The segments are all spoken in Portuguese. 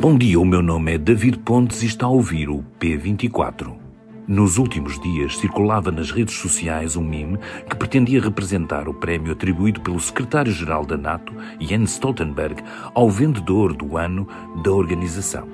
Bom dia, o meu nome é David Pontes e está a ouvir o P24. Nos últimos dias circulava nas redes sociais um meme que pretendia representar o prémio atribuído pelo secretário-geral da NATO, Jens Stoltenberg, ao vendedor do ano da organização.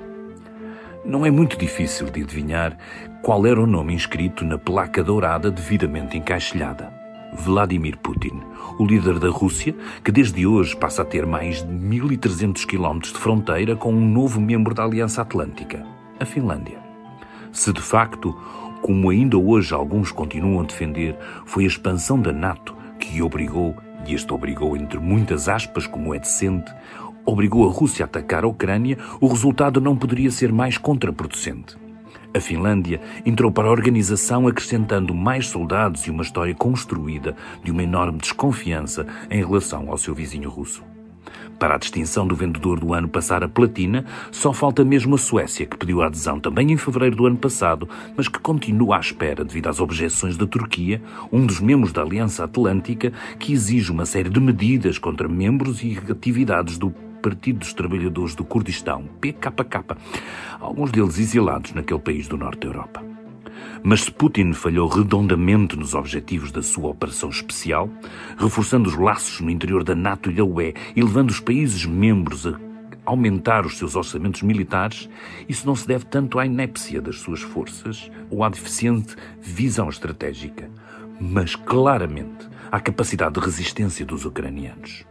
Não é muito difícil de adivinhar qual era o nome inscrito na placa dourada devidamente encaixilhada. Vladimir Putin, o líder da Rússia, que desde hoje passa a ter mais de 1.300 quilómetros de fronteira com um novo membro da Aliança Atlântica, a Finlândia. Se de facto, como ainda hoje alguns continuam a defender, foi a expansão da NATO que obrigou, e este obrigou entre muitas aspas, como é decente, obrigou a Rússia a atacar a Ucrânia, o resultado não poderia ser mais contraproducente. A Finlândia entrou para a organização acrescentando mais soldados e uma história construída de uma enorme desconfiança em relação ao seu vizinho russo. Para a distinção do vendedor do ano passar a platina, só falta mesmo a Suécia, que pediu a adesão também em fevereiro do ano passado, mas que continua à espera devido às objeções da Turquia, um dos membros da Aliança Atlântica, que exige uma série de medidas contra membros e atividades do Partido dos Trabalhadores do Kurdistão, PKK, alguns deles exilados naquele país do norte da Europa. Mas se Putin falhou redondamente nos objetivos da sua operação especial, reforçando os laços no interior da NATO e da UE e levando os países membros a aumentar os seus orçamentos militares, isso não se deve tanto à inépcia das suas forças ou à deficiente visão estratégica, mas claramente à capacidade de resistência dos ucranianos.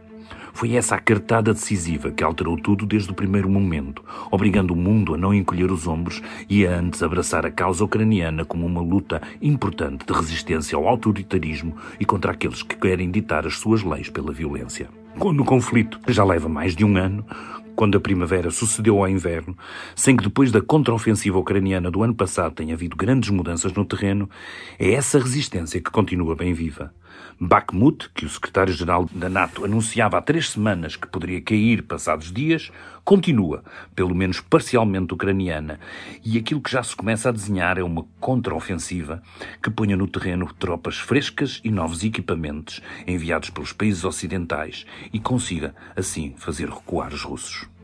Foi essa a cartada decisiva que alterou tudo desde o primeiro momento, obrigando o mundo a não encolher os ombros e a antes abraçar a causa ucraniana como uma luta importante de resistência ao autoritarismo e contra aqueles que querem ditar as suas leis pela violência. Quando o conflito já leva mais de um ano, quando a primavera sucedeu ao inverno, sem que depois da contraofensiva ucraniana do ano passado tenha havido grandes mudanças no terreno, é essa resistência que continua bem viva. Bakhmut, que o secretário-geral da NATO anunciava há três semanas que poderia cair passados dias, continua, pelo menos parcialmente ucraniana, e aquilo que já se começa a desenhar é uma contraofensiva que ponha no terreno tropas frescas e novos equipamentos enviados pelos países ocidentais e consiga, assim, fazer recuar os russos.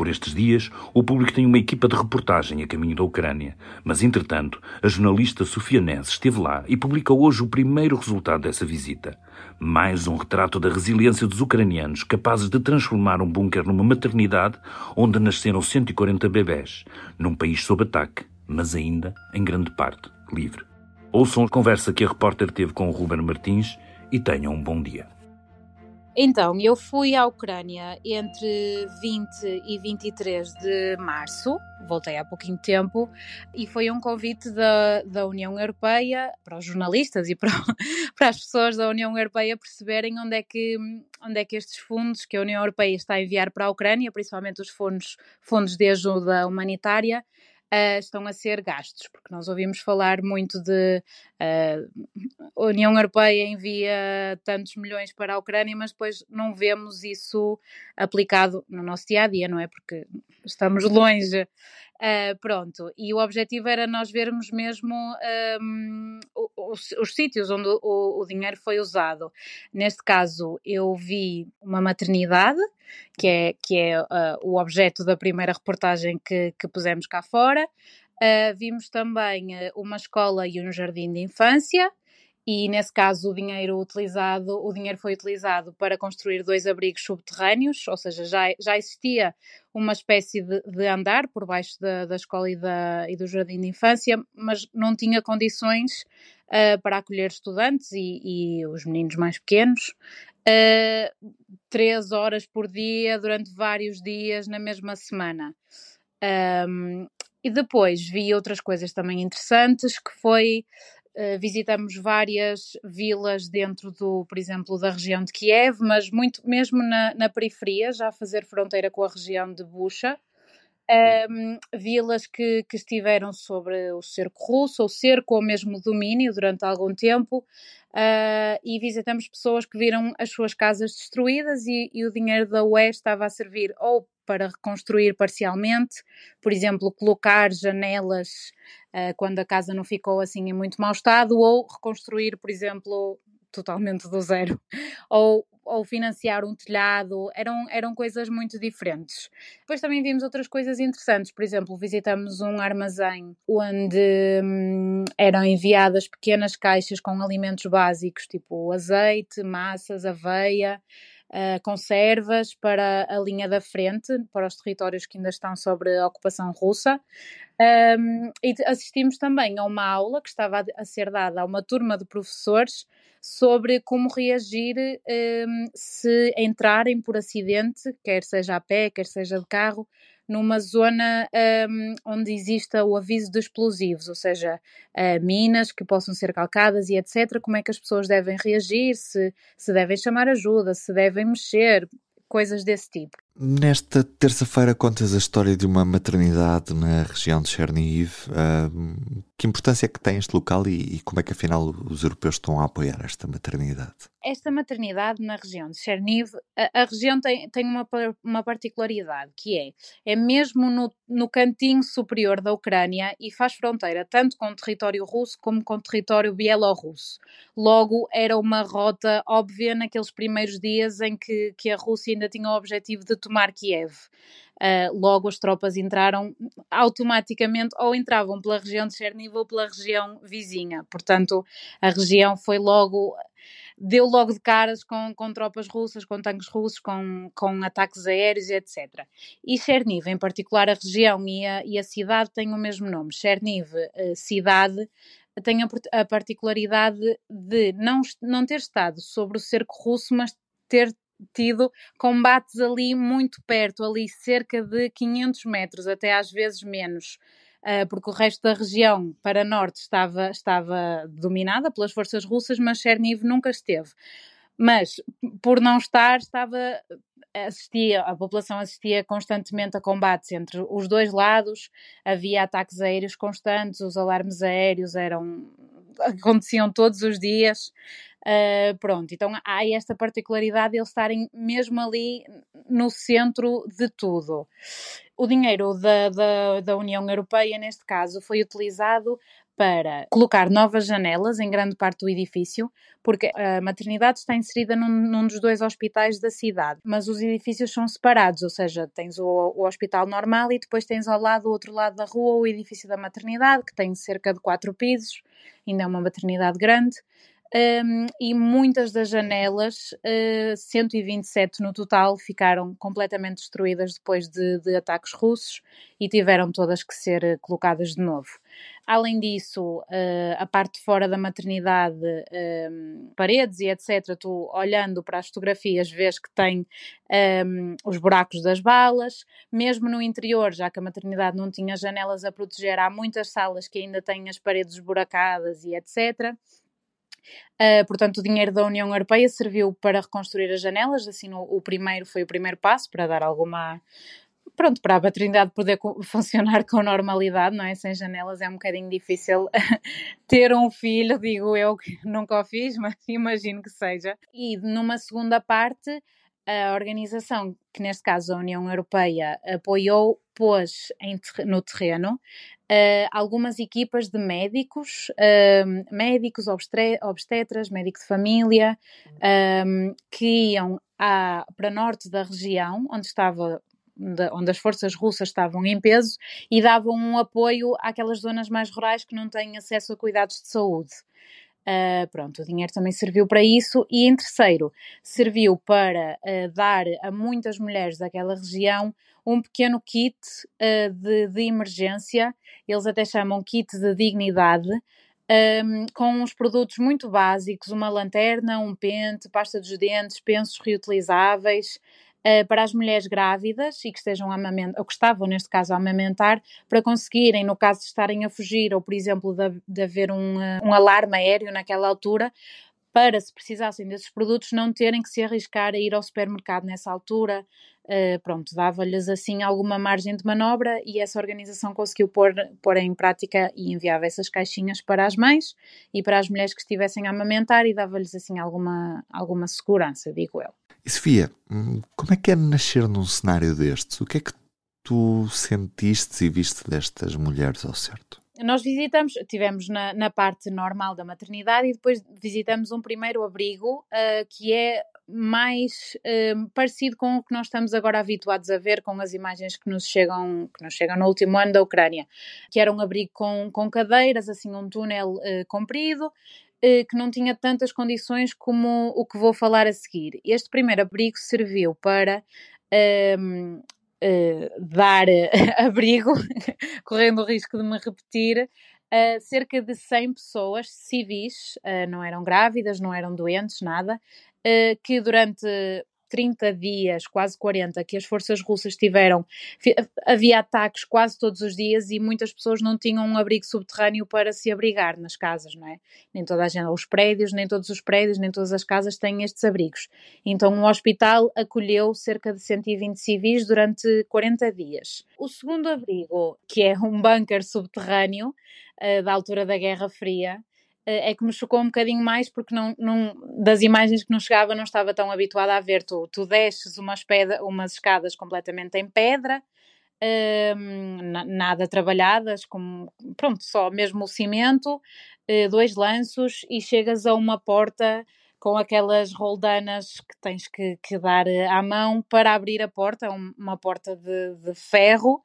Por estes dias, o público tem uma equipa de reportagem a caminho da Ucrânia, mas entretanto, a jornalista Sofia Ness esteve lá e publica hoje o primeiro resultado dessa visita. Mais um retrato da resiliência dos ucranianos, capazes de transformar um bunker numa maternidade onde nasceram 140 bebés, num país sob ataque, mas ainda, em grande parte, livre. Ouçam a conversa que a repórter teve com o Ruben Martins e tenham um bom dia. Então, eu fui à Ucrânia entre 20 e 23 de março, voltei há pouquinho tempo, e foi um convite da, da União Europeia para os jornalistas e para, para as pessoas da União Europeia perceberem onde é, que, onde é que estes fundos que a União Europeia está a enviar para a Ucrânia, principalmente os fundos, fundos de ajuda humanitária, uh, estão a ser gastos, porque nós ouvimos falar muito de uh, a União Europeia envia tantos milhões para a Ucrânia, mas depois não vemos isso aplicado no nosso dia a dia, não é? Porque estamos longe. Uh, pronto, e o objetivo era nós vermos mesmo um, os, os, sítios onde o, o, dinheiro foi usado. Neste caso, eu vi uma maternidade, que é, que é uh, o objeto da primeira reportagem que, que pusemos cá fora. Uh, vimos também uma escola e um jardim de infância e nesse caso o dinheiro utilizado, o dinheiro foi utilizado para construir dois abrigos subterrâneos, ou seja, já, já existia uma espécie de, de andar por baixo da, da escola e, da, e, do jardim de infância, mas não tinha condições uh, para acolher estudantes e, e, os meninos mais pequenos. Uh, três horas por dia, durante vários dias, na mesma semana. Um, e depois vi outras coisas também interessantes, que foi visitamos várias vilas dentro do, por exemplo, da região de Kiev, mas muito mesmo na, na periferia, já a fazer fronteira com a região de Bucha. Um, vilas que, que, estiveram sobre o cerco russo, ou cerco ou mesmo domínio durante algum tempo, uh, e visitamos pessoas que viram as suas casas destruídas e, e o dinheiro da UE estava a servir ou para reconstruir parcialmente, por exemplo, colocar janelas uh, quando a casa não ficou assim em muito mau estado, ou reconstruir, por exemplo, totalmente do zero, ou, ou financiar um telhado, eram, eram coisas muito diferentes. Depois também vimos outras coisas interessantes, por exemplo, visitamos um armazém onde hum, eram enviadas pequenas caixas com alimentos básicos, tipo azeite, massas, aveia, uh, conservas para a linha da frente, para os territórios que ainda estão sob a ocupação russa. Um, e assistimos também a uma aula que estava a ser dada a uma turma de professores sobre como reagir um, se entrarem por acidente, quer seja a pé, quer seja de carro, numa zona um, onde exista o aviso de explosivos, ou seja, uh, minas que possam ser calcadas e etc. Como é que as pessoas devem reagir, se, se devem chamar ajuda, se devem mexer, coisas desse tipo. Nesta terça-feira contas a história de uma maternidade na região de Chernihiv. Uh, que importância é que tem este local e, e, como é que afinal os europeus estão a apoiar esta maternidade? Esta maternidade na região de Chernihiv, a, a região tem, tem uma, uma particularidade que é, é mesmo no, no cantinho superior da Ucrânia e faz fronteira tanto com o território russo como com o território bielorrusso. Logo, era uma rota óbvia naqueles primeiros dias em que, que a Rússia ainda tinha o objetivo de tomar Kiev. Uh, logo as tropas entraram automaticamente ou entravam pela região de Cherniv ou pela região vizinha. Portanto, a região foi logo deu logo de caras com, com tropas russas, com tanques russos, com, com ataques aéreos, etc. E Cherniv, em particular a região e a, e a cidade, têm o mesmo nome. Cherniv, uh, cidade, tem a, a, particularidade de não, não ter estado sobre o cerco russo, mas ter tido combates ali muito perto, ali cerca de 500 metros, até às vezes menos. Uh, porque o resto da região para norte estava, estava dominada pelas forças russas, mas Cherniv nunca esteve. Mas, por não estar, estava assistia, a população assistia constantemente a combates entre os dois lados, havia ataques aéreos constantes, os alarmes aéreos eram aconteciam todos os dias. Uh, pronto, então há esta particularidade de eles estarem mesmo ali no centro de tudo. O dinheiro da, da, da União Europeia, neste caso, foi utilizado para colocar novas janelas em grande parte do edifício, porque a maternidade está inserida num, num, dos dois hospitais da cidade, mas os edifícios são separados, ou seja, tens o, o, hospital normal e depois tens ao lado, do outro lado da rua, o edifício da maternidade, que tem cerca de quatro pisos, ainda é uma maternidade grande. Um, e muitas das janelas, uh, 127 no total, ficaram completamente destruídas depois de, de, ataques russos e tiveram todas que ser uh, colocadas de novo. Além disso, uh, a parte de fora da maternidade, paredes e etc., tu olhando para as fotografias vês que tem um, os buracos das balas, mesmo no interior, já que a maternidade não tinha janelas a proteger, há muitas salas que ainda têm as paredes esburacadas e etc. Uh, portanto, o dinheiro da União Europeia serviu para reconstruir as janelas, assim o, o primeiro foi o primeiro passo para dar alguma pronto, para a maternidade poder funcionar com normalidade, não é? Sem janelas é um bocadinho difícil ter um filho, digo eu que nunca o fiz, mas imagino que seja. E numa segunda parte, a organização, que neste caso a União Europeia apoiou, pôs em, no terreno uh, algumas equipas de médicos, uh, médicos, obstetras, médico de família, um, que iam à, para norte da região, onde estava onde as forças russas estavam em peso e davam um apoio àquelas zonas mais rurais que não têm acesso a cuidados de saúde. Uh, pronto, o dinheiro também serviu para isso. E em terceiro, serviu para uh, dar a muitas mulheres daquela região um pequeno kit uh, de, de, emergência, eles até chamam kit de dignidade, um, com uns produtos muito básicos: uma lanterna, um pente, pasta dos dentes, pensos reutilizáveis. Uh, para as mulheres grávidas e que estejam a amamentar, ou que estavam neste caso a amamentar, para conseguirem, no caso de estarem a fugir, ou por exemplo de, de haver um, uh, um alarme aéreo naquela altura, para, se precisassem desses produtos, não terem que se arriscar a ir ao supermercado nessa altura. Uh, pronto, dava-lhes assim alguma margem de manobra e essa organização conseguiu pôr, pôr em prática e enviava essas caixinhas para as mães e para as mulheres que estivessem a amamentar e dava-lhes assim alguma, alguma segurança, digo eu. E Sofia, hum, como é que é nascer num cenário destes? O que é que tu sentiste e viste destas mulheres ao certo? nós visitamos, tivemos na, na, parte normal da maternidade e depois visitamos um primeiro abrigo uh, que é mais uh, parecido com o que nós estamos agora habituados a ver com as imagens que nos chegam, que nos chegam no último ano da Ucrânia, que era um abrigo com, com cadeiras, assim um túnel uh, comprido, que não tinha tantas condições como o que vou falar a seguir. Este primeiro abrigo serviu para ehm, dar abrigo, correndo o risco de me repetir, uh, cerca de 100 pessoas civis, uh, não eram grávidas, não eram doentes, nada, uh, que durante 30 dias, quase 40, que as forças russas tiveram, havia ataques quase todos os dias e muitas pessoas não tinham um abrigo subterrâneo para se abrigar nas casas, não é? Nem toda a gente, os prédios, nem todos os prédios, nem todas as casas têm estes abrigos. Então o hospital acolheu cerca de 120 civis durante 40 dias. O segundo abrigo, que é um bunker subterrâneo, uh, da altura da Guerra Fria, eh, é que me chocou um bocadinho mais porque não, não, das imagens que não chegava não estava tão habituada a ver. Tu, tu desces umas, pedra, umas escadas completamente em pedra, um, nada trabalhadas, como, pronto, só mesmo o cimento, uh, dois lanços e chegas a uma porta com aquelas roldanas que tens que, que dar eh, à mão para abrir a porta, uma porta de, de ferro,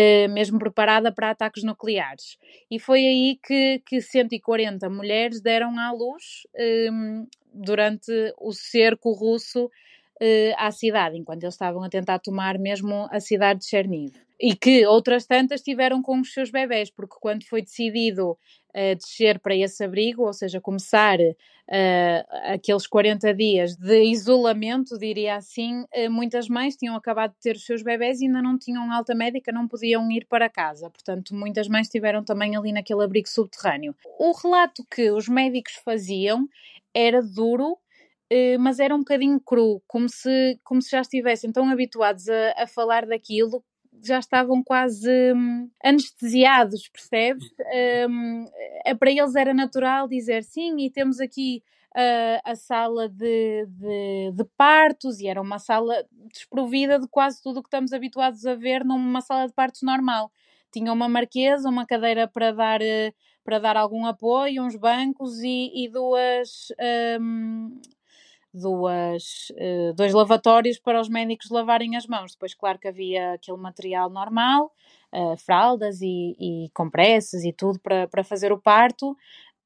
Uh, mesmo preparada para ataques nucleares. E foi aí que, que 140 mulheres deram à luz ehm, durante o cerco russo uh, à cidade, enquanto eles estavam a tentar tomar mesmo a cidade de Cherniv. E que outras tantas tiveram com os seus bebés, porque quando foi decidido uh, descer para esse abrigo, ou seja, começar uh, aqueles 40 dias de isolamento, diria assim, uh, muitas mães tinham acabado de ter os seus bebés e ainda não tinham alta médica, não podiam ir para casa. Portanto, muitas mães estiveram também ali naquele abrigo subterrâneo. O relato que os médicos faziam era duro, Uh, mas era um bocadinho cru, como se, como se já estivessem tão habituados a, a falar daquilo já estavam quase hum, anestesiados, percebes? É, para eles era natural dizer sim, e temos aqui uh, a sala de, de, de, partos, e era uma sala desprovida de quase tudo o que estamos habituados a ver numa sala de partos normal. Tinha uma marquesa, uma cadeira para dar, uh, para dar algum apoio, uns bancos e, e duas. Um, duas, uh, dois lavatórios para os médicos lavarem as mãos. Depois, claro que havia aquele material normal, uh, fraldas e, e compressas e tudo para, para fazer o parto,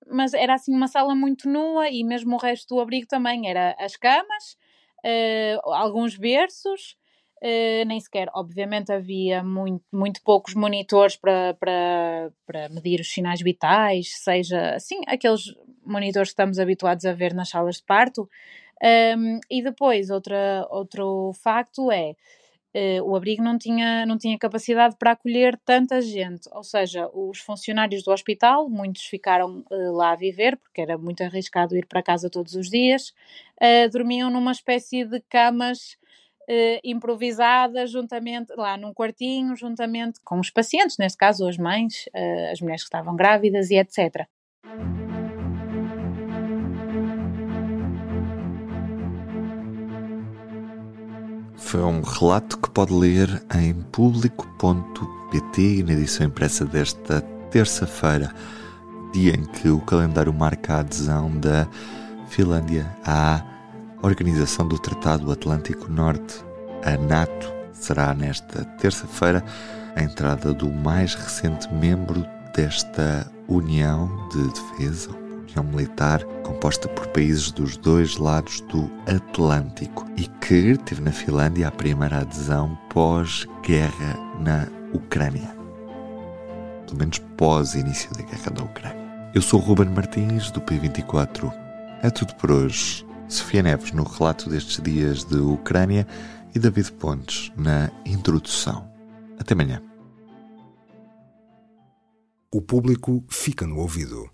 mas era assim uma sala muito nua e mesmo o resto do abrigo também era as camas, uh, alguns berços. Uh, nem sequer, obviamente, havia muito, muito poucos monitores para, para, para medir os sinais vitais, seja assim, aqueles monitores que estamos habituados a ver nas salas de parto, um, e depois, outra, outro facto é. Uh, o abrigo não tinha, não tinha capacidade para acolher tanta gente, ou seja, os funcionários do hospital, muitos ficaram uh, lá a viver, porque era muito arriscado ir para casa todos os dias, uh, dormiam numa espécie de camas improvisadas, juntamente lá num quartinho, juntamente com os pacientes, neste caso as mães, as mulheres que estavam grávidas e etc. Foi um relato que pode ler em público.pt na edição impressa desta terça-feira, dia em que o calendário marca a adesão da Finlândia à Organização do Tratado Atlântico Norte, a NATO. Será nesta terça-feira a entrada do mais recente membro desta União de Defesa, União Militar composta por países dos dois lados do Atlântico e que teve na Finlândia a primeira adesão pós-guerra na Ucrânia. Pelo menos pós-início da guerra da Ucrânia. Eu sou Ruben Martins, do P24. É tudo por hoje. Sofia Neves no relato destes dias de Ucrânia e David Pontes na introdução. Até amanhã. O público fica no ouvido.